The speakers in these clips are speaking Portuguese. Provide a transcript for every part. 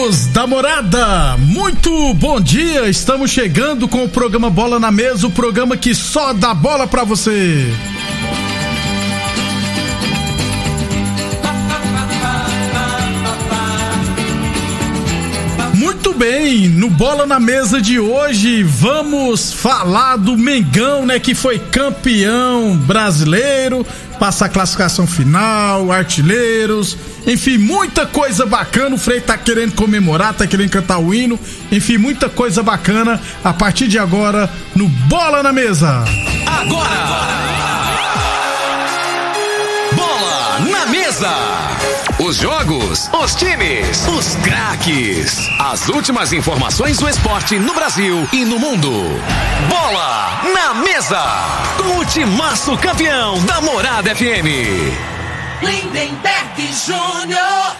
Amigos da morada, muito bom dia. Estamos chegando com o programa Bola na Mesa o programa que só dá bola pra você. Muito bem, no Bola na Mesa de hoje vamos falar do Mengão, né, que foi campeão brasileiro, passa a classificação final, artilheiros, enfim, muita coisa bacana. O Frei tá querendo comemorar, tá querendo cantar o hino, enfim, muita coisa bacana a partir de agora no Bola na Mesa. Agora! Bola na mesa! Os jogos, os times, os craques. As últimas informações do esporte no Brasil e no mundo. Bola na mesa! Com o timaço campeão da Morada FM. Lindenberg Júnior.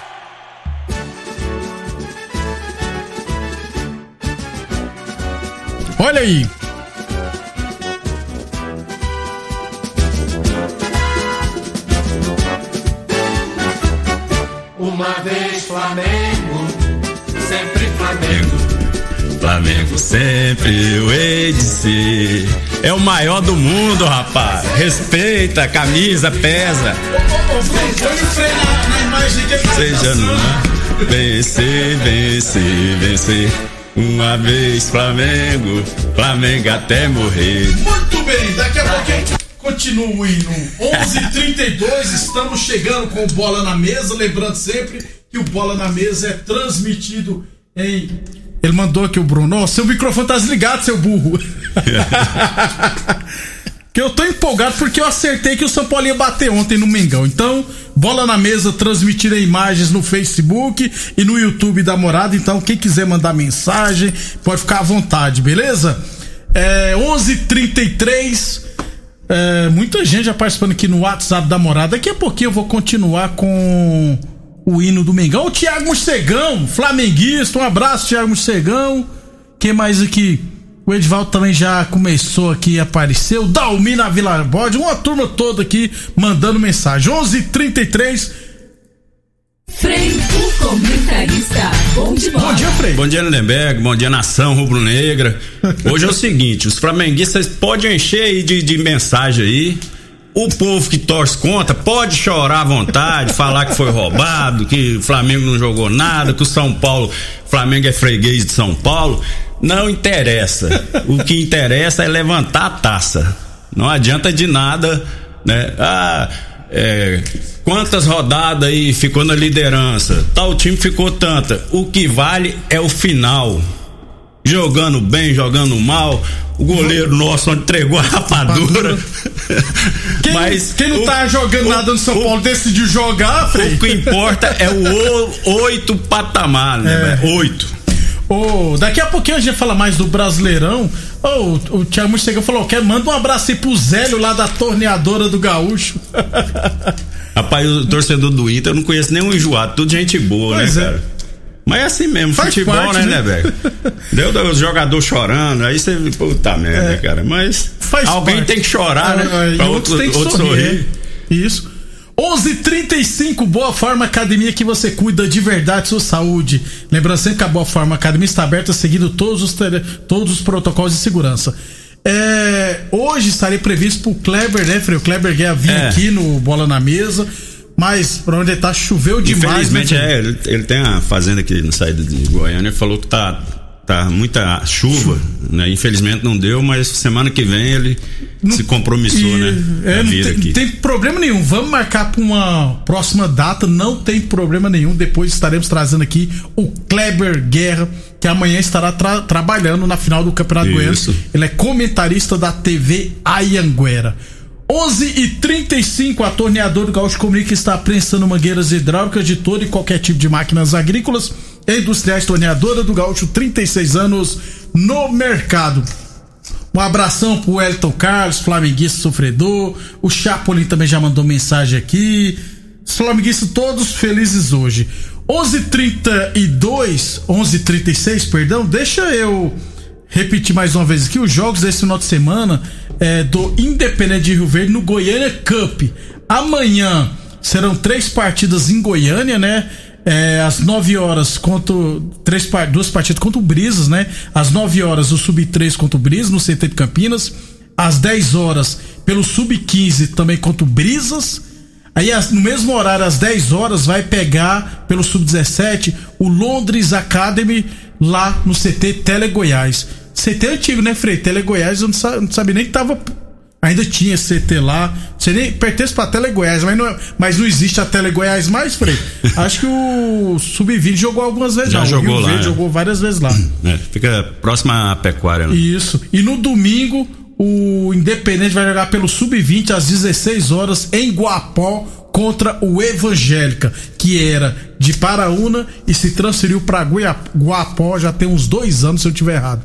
Olha aí. Uma vez Flamengo, sempre Flamengo. Flamengo sempre eu hei de ser. É o maior do mundo, rapaz. Respeita, camisa pesa. Seja não. Vencer, vencer, vencer. Uma vez Flamengo, Flamengo até morrer. Muito bem, daqui a pouquinho continua o hino. 11:32 estamos chegando com o Bola na Mesa. Lembrando sempre que o Bola na Mesa é transmitido em. Ele mandou aqui o Bruno. Ó, seu microfone tá desligado, seu burro. que eu tô empolgado porque eu acertei que o São Paulo ia bater ontem no Mengão. Então, bola na mesa, transmitida imagens no Facebook e no YouTube da Morada. Então, quem quiser mandar mensagem, pode ficar à vontade, beleza? É 11:33 é, muita gente já participando aqui no WhatsApp da Morada. Daqui a pouquinho eu vou continuar com o hino do Mengão. O Thiago Morcegão, flamenguista. Um abraço, Thiago Morcegão. Quem mais aqui? O Edvaldo também já começou aqui a aparecer. O Dalmina Vila Bode. Uma turma toda aqui mandando mensagem. 11:33 h 33 Frei, o comentarista. Bom de bola. Bom dia, Frei. Bom dia, Lindenberg. Bom dia, nação rubro-negra. Hoje é o seguinte: os flamenguistas podem encher aí de, de mensagem aí. O povo que torce contra pode chorar à vontade, falar que foi roubado, que o Flamengo não jogou nada, que o São Paulo, Flamengo é freguês de São Paulo. Não interessa. O que interessa é levantar a taça. Não adianta de nada, né? Ah, é, quantas rodadas aí ficou na liderança? Tal time ficou tanta. O que vale é o final. Jogando bem, jogando mal. O goleiro nosso entregou a rapadura. Quem, Mas quem não o- tá jogando o- nada no São o- Paulo decidiu jogar, Frei? O que importa é o oito patamar, né? É. Oito. Ô, daqui a pouquinho a gente fala mais do Brasileirão. Ô, o, o Thiago Morcegão falou: quer, manda um abraço aí pro Zélio lá da torneadora do Gaúcho. Rapaz, o torcedor do Inter eu não conheço nenhum enjoado, tudo gente boa, Pois né, é. cara? Mas é assim mesmo, Faz futebol, parte, né, né? né, velho? Deu os jogadores chorando, aí você. Puta merda, cara. Mas É. Faz alguém parte. tem que chorar, Ah, né? e Pra outro, têm que outro sorrir. sorrir. é. Isso. 11:35 Boa Forma Academia que você cuida de verdade sua saúde. Lembrando sempre que a Boa Forma Academia está aberta seguindo todos os, tele- todos os protocolos de segurança. É, hoje estarei previsto pro Kleber, né, Frei? O Kleber quer vir É. aqui no Bola na Mesa. Mas pra onde ele tá, choveu demais, né? Infelizmente, Frei? é, ele, ele tem uma fazenda aqui na saída de Goiânia, ele falou que tá, tá muita chuva, né? Infelizmente não deu, mas semana que vem ele se compromissou, E, né? é, a não tem, tem problema nenhum. Vamos marcar para uma próxima data. Não tem problema nenhum. Depois estaremos trazendo aqui o Kleber Guerra, que amanhã estará tra- trabalhando na final do Campeonato Isso. Goiano. Ele é comentarista da TV Ayanguera. 11 e 35 a torneadora do Gaúcho comunica está prensando mangueiras hidráulicas de todo e qualquer tipo de máquinas agrícolas e industriais. Torneadora do Gaúcho, 36 anos no mercado. Um abração pro Elton Carlos, flamenguista sofredor. O Chapolin também já mandou mensagem aqui. Os flamenguistas todos felizes hoje. 11:32, 11:36, perdão. Deixa eu repetir mais uma vez aqui os jogos desse final de semana é, do Independente de Rio Verde no Goiânia Cup. Amanhã serão três partidas em Goiânia, né? É, às 9 horas contra três, duas partidas contra o Brisas, né? Às 9 horas o Sub-3 contra o Brisas no CT de Campinas. Às 10 horas pelo Sub-15 também contra o Brisas. Aí no mesmo horário, às 10 horas, vai pegar pelo Sub-17 o Londres Academy lá no CT Tele Goiás. CT antigo, né, Frei? Tele Goiás, eu não, sa não sabia nem que tava. Ainda tinha CT lá. Você nem pertence pra Tele Goiás, mas não, é, mas não existe a Tele Goiás mais, Frei. Acho que o Sub-20 jogou algumas vezes Já lá. jogou o Rio lá, Verde é. jogou várias vezes lá. É, fica próxima à pecuária. Né? Isso. E no domingo, o Independente vai jogar pelo Sub-20 às 16 horas em Guapó contra o Evangélica, que era de Paraúna e se transferiu para Guapó já tem uns dois anos, se eu tiver errado.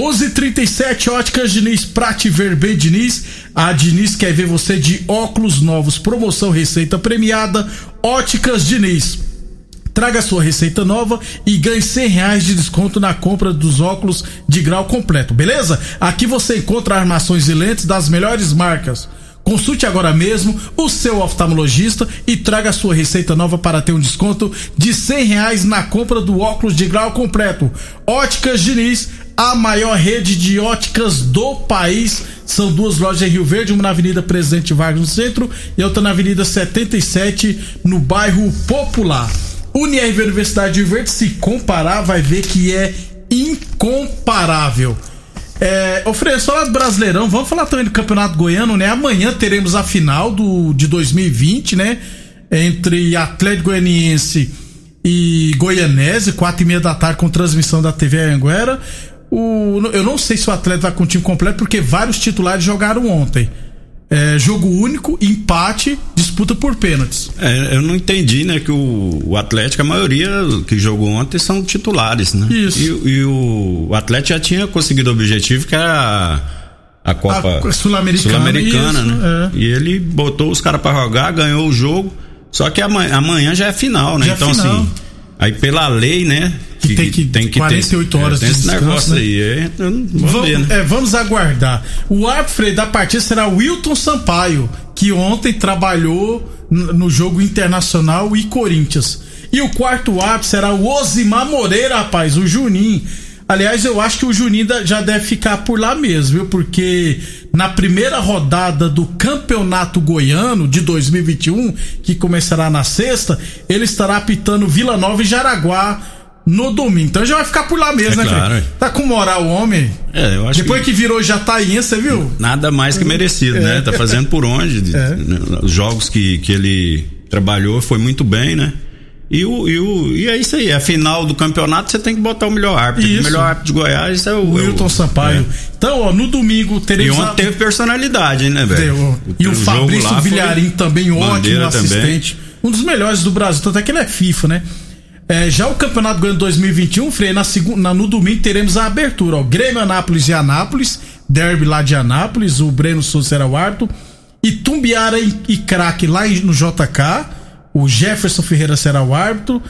11:37 Óticas Diniz, Prate Ver bem Diniz. A Diniz quer ver você de óculos novos, promoção receita premiada. Óticas Diniz. Traga sua receita nova e ganhe 100 reais de desconto na compra dos óculos de grau completo, beleza? Aqui você encontra armações e lentes das melhores marcas. Consulte agora mesmo o seu oftalmologista e traga sua receita nova para ter um desconto de 100 reais na compra do óculos de grau completo. Óticas Diniz, a maior rede de óticas do país. São duas lojas em Rio Verde, uma na Avenida Presidente Vargas no centro e outra na Avenida 77 no bairro Popular. Unirv Universidade de Rio Verde, se comparar, vai ver que é incomparável. É, ofereço falar do Brasileirão, vamos falar também do Campeonato Goiano, né? Amanhã teremos a final do, de 2020, né? Entre Atlético Goianiense e Goianese, quatro e meia da tarde com transmissão da TV Anguera. O, eu não sei se o Atlético vai com o time completo, porque vários titulares jogaram ontem. É, jogo único, empate, disputa por pênaltis. É, eu não entendi, né, que o, o, Atlético, a maioria que jogou ontem são titulares, né? Isso. E, e o, o, Atlético já tinha conseguido o objetivo que era a, Copa Sul-Americana. Sul-Americana, isso, né? É. E ele botou os caras para jogar, ganhou o jogo. Só que amanhã, amanhã já é final, né? Já é então, final. assim, aí pela lei, né? Que tem que, tem que 48 ter, horas é, tem de esse descanso, negócio né? aí. É, não- vamos, Vamos, ver, né? é, vamos aguardar. O árbitro da partida será Wilton Sampaio, que ontem trabalhou no jogo internacional e Corinthians. E o quarto árbitro será o Osimar Moreira, rapaz, o Juninho. Aliás, eu acho que o Juninho já deve ficar por lá mesmo, viu? Porque na primeira rodada do Campeonato Goiano de 2021, que começará na sexta, ele estará apitando Vila Nova e Jaraguá no domingo. Então já vai ficar por lá mesmo, É né, claro, é. Tá com moral o homem. É, eu acho Depois que... que virou Jataiense, você viu? Nada mais que merecido, né? Tá fazendo por onde. de- É. né? Os jogos que, que ele trabalhou foi muito bem, né? E, o, e, o, e é isso aí, a final do campeonato você tem que botar o melhor árbitro. Isso. O melhor árbitro de Goiás é o. Wilton é o- Sampaio. é. Então, ó, no domingo E teremos. a- ontem teve personalidade, hein, né, velho? E o Fabrício foi Vilharim também, ótimo bandeira assistente. Um dos melhores do Brasil, tanto é que ele é FIFA, né? É, já o Campeonato Goiano 2021, Frei, na segun- na- no domingo teremos a abertura, ó. Grêmio Anápolis e Anápolis, derby lá de Anápolis, o Breno Souza será o árbitro. E Tumbiara e, e Craque lá no JK, o Jefferson Ferreira será o árbitro.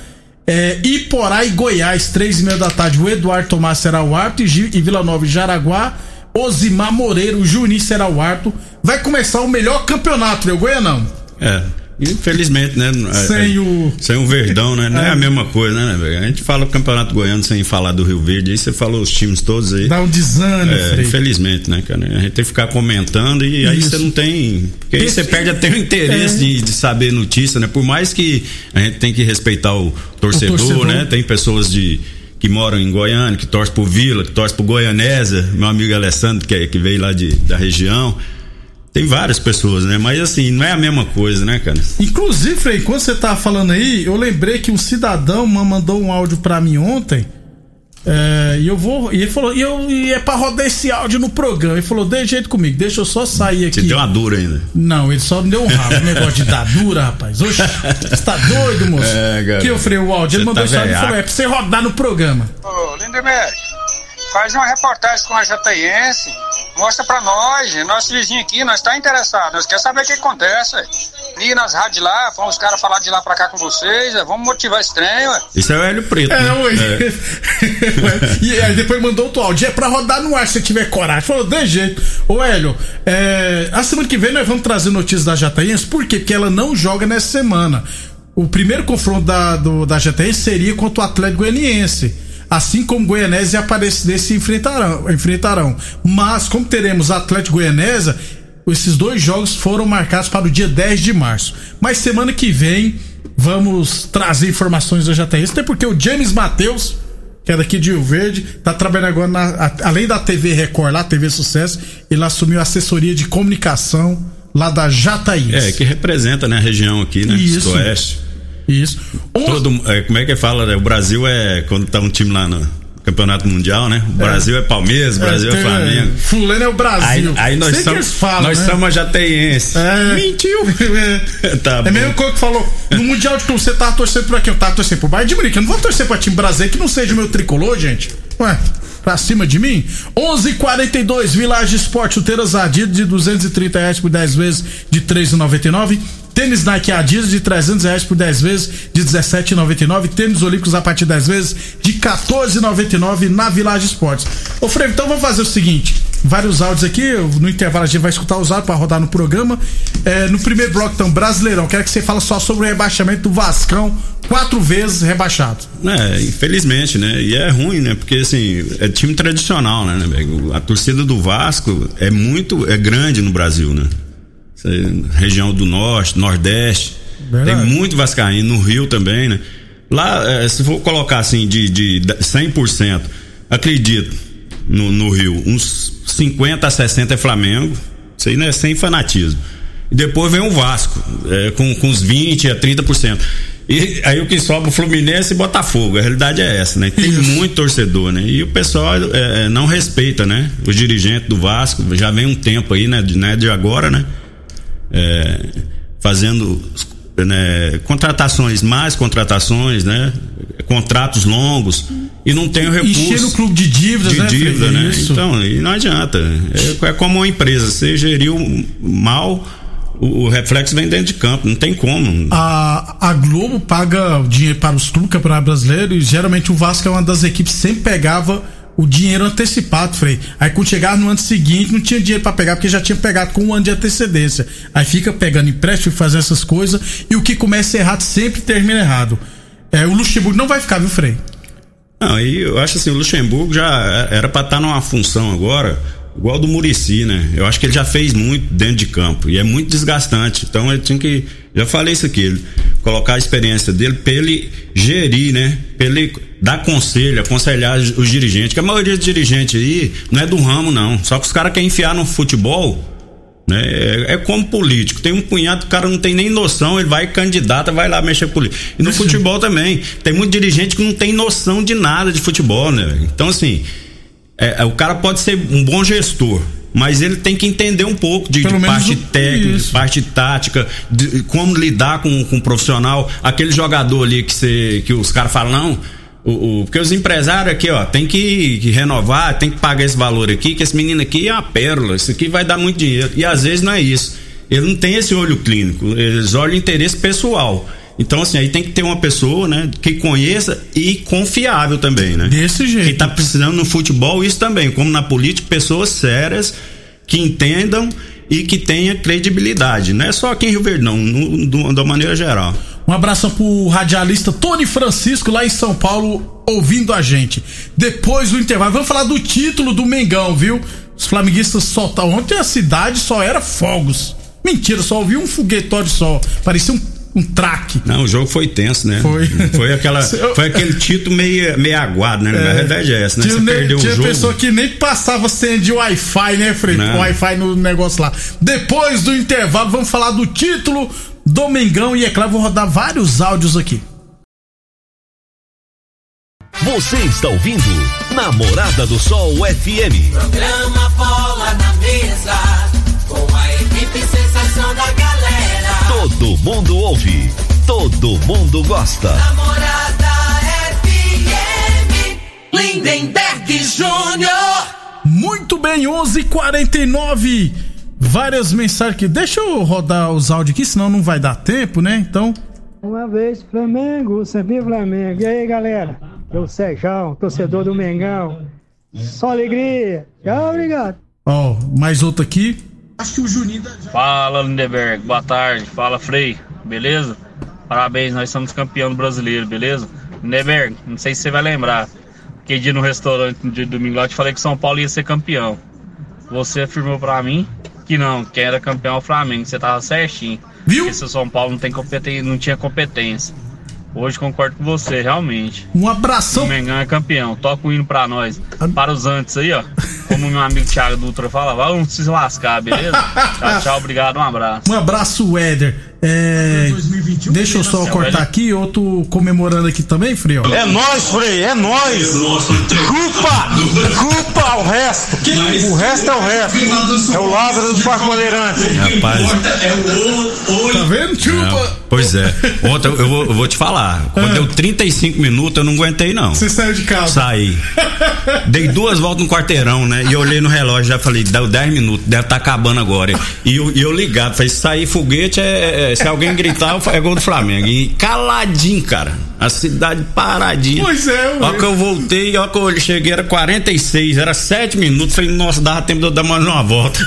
É, Iporá e Goiás, três e meia da tarde, o Eduardo Tomás será o árbitro. E, e Vila Nova e Jaraguá, Osimar Moreira, o Juninho será o árbitro. Vai começar o melhor campeonato, o Goianão. É. Infelizmente, né? é- Sem é- o- Sem o Verdão, né? Não é, É. a mesma coisa, né, velho? A gente fala o Campeonato Goiano sem falar do Rio Verde, aí você falou os times todos aí. Dá um desânimo, É, infelizmente, né, cara? A gente tem que ficar comentando e aí Isso. você não tem. Porque aí você perde até o interesse É. de, de saber notícia, né? Por mais que a gente tem que respeitar o torcedor, torcedor. né? Tem pessoas de. Que moram em Goiânia, que torcem pro Vila, que torcem pro Goianésia, meu amigo Alessandro, que, é- que veio lá de, da região. Tem várias pessoas, né? Mas assim, não é a mesma coisa, né, cara? Inclusive, Frei, enquanto você tava falando aí, eu lembrei que um cidadão ma- mandou um áudio pra mim ontem. É, e eu vou. E ele falou, e, eu, e é pra rodar esse áudio no programa. Ele falou, dê jeito comigo, deixa eu só sair aqui. Você deu uma dura ainda. Não, ele só me deu um rabo. O negócio de dar dura, rapaz. Oxe, você tá doido, moço? É, cara. que eu freio o áudio. Ele Você mandou tá isso áudio e falou: é pra você rodar no programa. Ô, Lindeberg, faz uma reportagem com a Jataiense, mostra pra nós, nosso vizinho aqui, nós tá interessado, nós queremos saber o que acontece. ué. Liga nas rádios lá, vamos os caras falar de lá pra cá com vocês, ué, vamos motivar esse trem, ué. Isso é o Hélio Preto. É, né? oi. e aí depois mandou outro áudio. É pra rodar no ar se você tiver coragem. Falou, de jeito. Ô, Hélio, é, a semana que vem nós vamos trazer notícias da Jataense. Por quê? Porque ela não joga nessa semana. O primeiro confronto da, do, da Jataense seria contra o Atlético Goianiense. Assim como Goianésia e Aparecidense enfrentarão, enfrentarão. Mas, como teremos Atlético Goianésia, esses dois jogos foram marcados para o dia 10 de março. Mas semana que vem vamos trazer informações da Jataense, até porque o James Matheus, que é daqui de Rio Verde, tá trabalhando agora na, além da TV Record, lá, TV Sucesso, ele assumiu a assessoria de comunicação lá da Jataense. É, que representa né, a região aqui, né? Isso. Do Oeste. Isso. Onze- Todo, é, como é que fala? né? O Brasil é. Quando tá um time lá no Campeonato Mundial, né? O Brasil é Palmeiras, o Brasil é, tem- Flamengo. Fulano é o Aí, Brasil. aí nós Sei que somos, eles falam, nós né? somos a Jateiense. É. Mentiu. É. Tá É mesmo coisa que falou. No Mundial de Clube, você tava torcendo por aqui, eu tava torcendo pro Bayern de Munique. Eu não vou torcer pra time brasileiro que não seja o meu tricolor, gente. Ué, pra cima de mim? 11:42 Village Esporte, chuteiras Adidas de 230 reais por 10 vezes de 3,99. Tênis Nike Adidas de 300 reais por 10 vezes de 17,99. Tênis Olímpicos a partir de 10 vezes de 14,99 na Village Esportes. Ô Freire, então vamos fazer o seguinte: vários áudios aqui, no intervalo a gente vai escutar os áudios pra rodar no programa. É, no primeiro bloco, então, Brasileirão, quero que você fale só sobre o rebaixamento do Vascão, quatro vezes rebaixado. É, infelizmente, né? E é ruim, né? Porque assim, é time tradicional, né? né? A torcida do Vasco é muito, é grande no Brasil, né? Região do Norte, Nordeste. Verdade. Tem muito Vascaíno, no Rio também, né? Lá, é, se for colocar assim, de, de 100%, acredito, no, no Rio, uns 50 a 60 é Flamengo. Isso aí não é sem fanatismo. E depois vem o Vasco, é, com, com uns 20 a 30%. E aí o que sobra o Fluminense e Botafogo. A realidade é essa, né? Tem Isso. muito torcedor, né? E o pessoal é, é, não respeita, né? Os dirigentes do Vasco já vem um tempo aí, né? De, né? de agora, né? É, fazendo né, contratações, mais contratações, né? Contratos longos e não tem o recurso Encher o clube de dívidas, de né? dívida, né? Isso. Então, e não adianta. É, é como uma empresa, você geriu mal, o, o reflexo vem dentro de campo, não tem como. A, a Globo paga dinheiro para os clubes Campeonato Brasileiro e geralmente o Vasco é uma das equipes que sempre pegava o dinheiro antecipado, Frei. Aí quando chegava no ano seguinte não tinha dinheiro para pegar porque já tinha pegado com um ano de antecedência. Aí fica pegando empréstimo e fazendo essas coisas e o que começa errado sempre termina errado. É, o Luxemburgo não vai ficar, viu, Frei? Não, e eu acho assim, o Luxemburgo já era para estar numa função agora, igual do Murici, né? Eu acho que ele já fez muito dentro de campo e é muito desgastante. Então ele tinha que, já falei isso aqui, ele, colocar a experiência dele pra ele gerir, né? Pra ele dar conselho, aconselhar os os dirigentes, que a maioria dos dirigentes aí não é do ramo não, só que os caras querem enfiar no futebol né? É, é como político. Tem um punhado, o cara não tem nem noção, ele vai candidata, vai lá mexer político. E no futebol também. Tem muito dirigente que não tem noção de nada de futebol, né? Então, assim, é, é, o cara pode ser um bom gestor. Mas ele tem que entender um pouco de, de parte técnica, de parte tática, de como lidar com, com o profissional. Aquele jogador ali que, você, que os caras falam, não, o, o- porque os empresários aqui, ó, tem que, que renovar, tem que pagar esse valor aqui, que esse menino aqui é uma pérola, isso aqui vai dar muito dinheiro. E às vezes não é isso. Ele não tem esse olho clínico, eles olham o interesse pessoal. Então, assim, aí tem que ter uma pessoa, né, que conheça e confiável também, né? Desse jeito. Que tá precisando no futebol, isso também, como na política, pessoas sérias que entendam e que tenha credibilidade. Não é só aqui em Rio Verde, não, no, do- da maneira geral. Um abração pro radialista Tony Francisco lá em São Paulo ouvindo a gente. Depois do intervalo, vamos falar do título do Mengão, viu? Os flamenguistas soltaram. Ontem a cidade só era fogos. Mentira, só ouvi um foguetório só. Parecia um, um traque. Não, o jogo foi tenso, né? Foi. Foi, aquela, foi aquele título meio, meio aguado, né? Na verdade é essa, né? Tinha, Você perdeu o tinha jogo. pessoa que nem passava senha de Wi-Fi, né, Frei? Wi-Fi no negócio lá. Depois do intervalo, vamos falar do título do Mengão e é claro, vou rodar vários áudios aqui. Você está ouvindo Namorada do Sol FM. Programa Bola na Mesa, com a equipe sensação da galera. Todo mundo ouve, todo mundo gosta. Namorada FM, Lindenberg Júnior. Muito bem, 11:49. Várias mensagens aqui. Deixa eu rodar os áudios aqui, senão não vai dar tempo, né? Então, Uma vez, Flamengo, sempre Flamengo. E aí, galera? Eu, Sejão, torcedor do Mengão. Só alegria. Tchau, obrigado. ó, mais outro aqui. Acho que o Juninho Fala Lindeberg, boa tarde. Fala Frei, beleza? Parabéns, nós somos campeão brasileiro, beleza? Lindeberg, não sei se você vai lembrar. Aquele dia no restaurante no dia de domingo lá, eu te falei que São Paulo ia ser campeão. Você afirmou pra mim que não, quem era campeão é o Flamengo, você tava certinho. Viu? Porque se o São Paulo não, tem competen não tinha competência. Hoje concordo com você, realmente. Um O abração. Mengão é campeão, toca o hino pra nós. Para os antes aí, ó. Como meu amigo Thiago Dutra fala, vamos se lascar, beleza? Tchau, tchau, obrigado, um abraço. Um abraço, Éder. É, deixa eu só cortar aqui, outro comemorando aqui também, Frio. É nós, Frei, é nós. Culpa, culpa o resto. O resto é o resto. É o Lázaro do Parque Bandeirante. Rapaz, Tá vendo, chupa? pois é. Ontem eu vou, eu vou te falar. Quando deu 35 minutos, eu não aguentei, não. Você saiu de casa. Saí. Dei duas voltas no quarteirão, né? E eu olhei no relógio já falei, deu 10 minutos, deve estar acabando agora. E eu, e eu ligado, falei, sair foguete é, é- Se alguém gritar, é gol do Flamengo. E caladinho, cara. A cidade paradinha. Pois é, hora que eu voltei, hora que eu cheguei era 46, era 7 minutos. Falei, nossa, dava tempo de eu dar mais uma volta.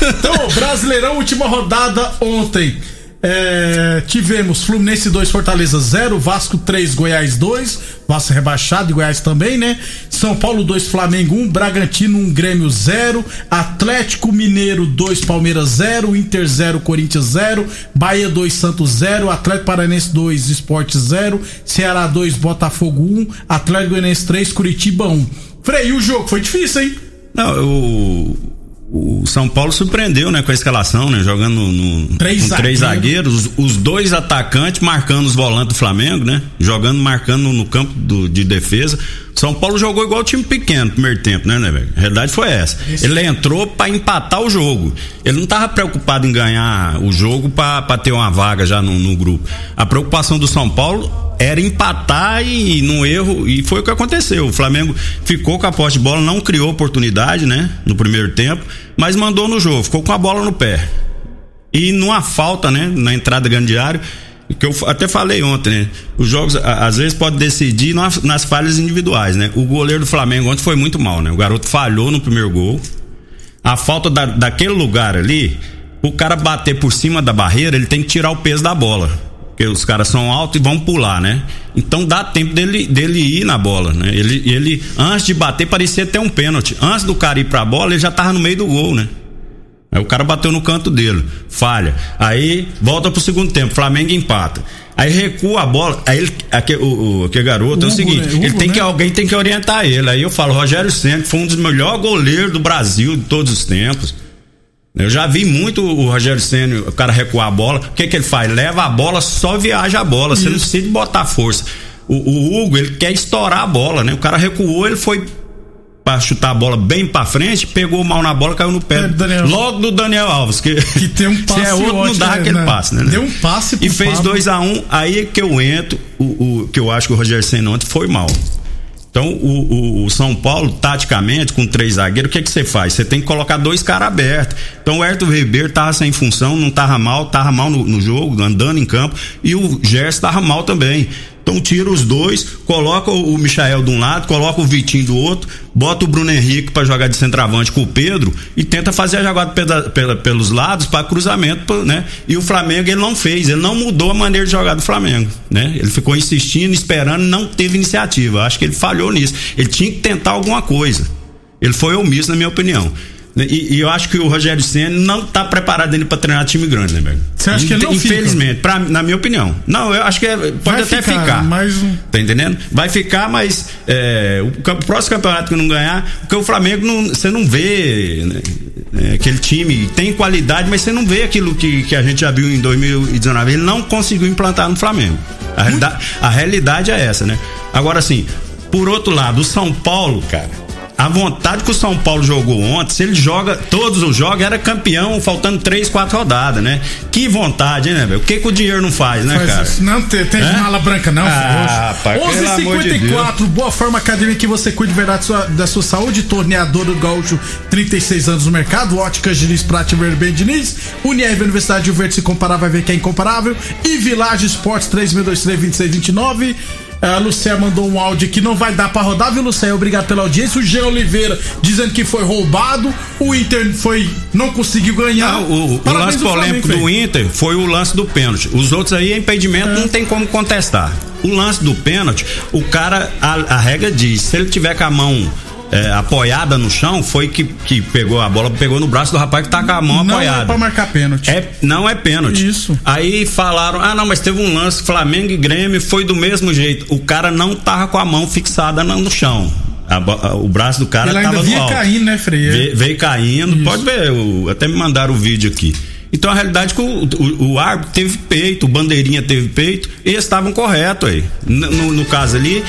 Então, Brasileirão, última rodada ontem. É, tivemos Fluminense 2, Fortaleza 0, Vasco 3, Goiás 2, Vasco rebaixado e Goiás também, né? São Paulo 2, Flamengo 1, Bragantino 1, Grêmio 0, Atlético Mineiro 2, Palmeiras 0, Inter 0, Corinthians 0, Bahia 2, Santos 0, Atlético Paranense 2, Esporte 0, Ceará 2, Botafogo 1, Atlético Goianiense 3, Curitiba 1. Frei, o jogo foi difícil, hein? Não, o, o São Paulo surpreendeu, né, com a escalação, né, jogando no, Três com três zagueiros, os dois atacantes marcando os volantes do Flamengo, né, jogando, marcando no campo do- de defesa. São Paulo jogou igual time pequeno no primeiro tempo, né, né, velho? A realidade foi essa. Ele entrou pra empatar o jogo. Ele não tava preocupado em ganhar o jogo pra pra ter uma vaga já no, no grupo. A preocupação do São Paulo era empatar e no erro, e foi o que aconteceu. O Flamengo ficou com a posse de bola, não criou oportunidade, né, no primeiro tempo, mas mandou no jogo, ficou com a bola no pé. E numa falta, né, na entrada grande área, que eu até falei ontem, né? Os jogos às vezes pode decidir nas, nas falhas individuais, né? O goleiro do Flamengo ontem foi muito mal, né? O garoto falhou no primeiro gol. A falta da, daquele lugar ali, o cara bater por cima da barreira, ele tem que tirar o peso da bola. Porque os caras são altos e vão pular, né? Então dá tempo dele, dele ir na bola, né? Ele, ele, antes de bater, parecia ter um pênalti. Antes do cara ir pra bola, ele já tava no meio do gol, né? Aí o cara bateu no canto dele, falha. Aí volta pro segundo tempo, Flamengo empata. Aí recua a bola, aí ele, aquele, o, o, aquele garoto é o Hugo, seguinte, né? Hugo, ele tem né? que alguém tem que orientar ele. Aí eu falo, Rogério Senna, que foi um dos melhores goleiros do Brasil de todos os tempos. Eu já vi muito o Rogério Senna, o cara recuar a bola. O que que ele faz? Leva a bola, só viaja a bola. Você não precisa de botar força. O, o Hugo, ele quer estourar a bola, né? O cara recuou, ele foi pra chutar a bola bem pra frente, pegou mal na bola, caiu no pé. É, Daniel- Logo do Daniel Alves, que, Que tem um passe se é outro, não ótimo, dá né, aquele né? passe, né? Deu um passe pro E fez Pablo. 2 a 1 um, aí que eu entro, o, o que eu acho que o Rogério Senna ontem foi mal. Então, o, o- o São Paulo, taticamente, com três zagueiros, o que que você faz? Você tem que colocar dois caras abertos. Então, o Herto Ribeiro tava sem função, não tava mal, tava mal no, no jogo, andando em campo, e o Gerson tava mal também. Então, tira os dois, coloca o, Michael de um lado, coloca o Vitinho do outro, bota o Bruno Henrique para jogar de centroavante com o Pedro e tenta fazer a jogada pela- pela- pelos lados para cruzamento, né? E o Flamengo ele não fez, ele não mudou a maneira de jogar do Flamengo, né? Ele ficou insistindo, esperando, não teve iniciativa. Acho que ele falhou nisso. Ele tinha que tentar alguma coisa. Ele foi omisso, na minha opinião. E, e eu acho que o Rogério Senna não tá preparado ainda para treinar time grande, né, velho? Você acha que ele não? Infelizmente, pra, na minha opinião. Não, eu acho que é- pode Vai até ficar, ficar. mas um- Tá entendendo? Vai ficar, mas é, o, o próximo campeonato que não ganhar, porque o Flamengo não, você não vê né, é, aquele time tem qualidade, mas você não vê aquilo que, que a gente já viu em 2019. Ele não conseguiu implantar no Flamengo. A, realidade, a realidade é essa, né? Agora assim, Por outro lado, o São Paulo, cara, a vontade que o São Paulo jogou ontem, se ele joga todos os jogos, era campeão, faltando três, quatro rodadas, né? Que vontade, né, velho? O que, que o dinheiro não faz, né, Faz cara? isso. Não tem, tem É? mala branca, não. Ah, pai, pelo amor de 11:54 boa forma acadêmica que você cuide de verdade da sua, da sua saúde. Torneador do Gaúcho, 36 anos no mercado. Óticas Diniz, Prate Verben Diniz. Unirv Universidade de Verde, se comparar, vai ver que é incomparável. E Village Esportes, 3623-2629. A Lucia mandou um áudio que não vai dar pra rodar, viu, Lucia? Obrigado pela audiência. O Jean Oliveira dizendo que foi roubado. O Inter foi, não conseguiu ganhar. Ah, o, o lance polêmico Flamengo, do? Inter foi o lance do pênalti. Os outros aí é impedimento, não tem como contestar. O lance do pênalti, o cara, a, a regra diz, se ele tiver com a mão é, apoiada no chão, foi que, que pegou a bola, pegou no braço do rapaz que tá com a mão Não apoiada. é pra marcar pênalti. É, não é pênalti. Isso. Aí falaram, ah não, mas teve um lance, Flamengo e Grêmio foi do mesmo jeito. O cara não tava com a mão fixada no, no chão. A a- o braço do cara ainda tava no alto. caindo, né, Frei? Ve- veio caindo, pode ver, o- até me mandaram o vídeo aqui. Então a realidade é que o, o, o árbitro teve peito, o bandeirinha teve peito, e eles estavam corretos aí. N- No, no caso ali,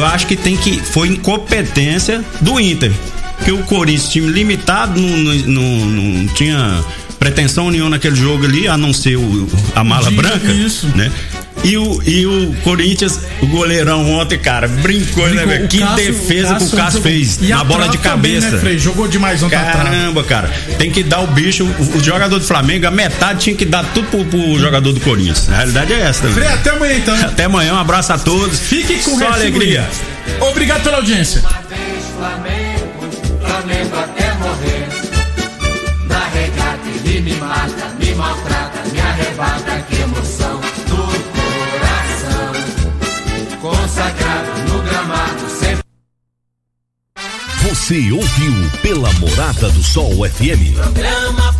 eu acho que tem que. Foi incompetência do Inter. Porque o Corinthians, time limitado, não, não, não- não tinha pretensão nenhuma naquele jogo ali, a não ser o, a mala Diga branca. isso. Né? E o, e o Corinthians, o goleirão ontem, cara, brincou, né, Brincou. velho? O Que Cássio- defesa que o Cássio fez E na a bola de trave também, cabeça. né, Frei? Jogou demais ontem. Caramba, cara. Tem que dar o bicho. O, o jogador do Flamengo, a metade tinha que dar tudo pro, pro jogador do Corinthians. A realidade é essa. Frei, velho. até amanhã então. Até amanhã, um abraço a todos. Fique com Só alegria. Obrigado pela audiência. Flamengo, Flamengo até morrer. Na regata ele me mata, me maltrata, me arrebata, que emoção Consagrado no gramado, sempre. Você ouviu pela Morada do Sol FM. Programa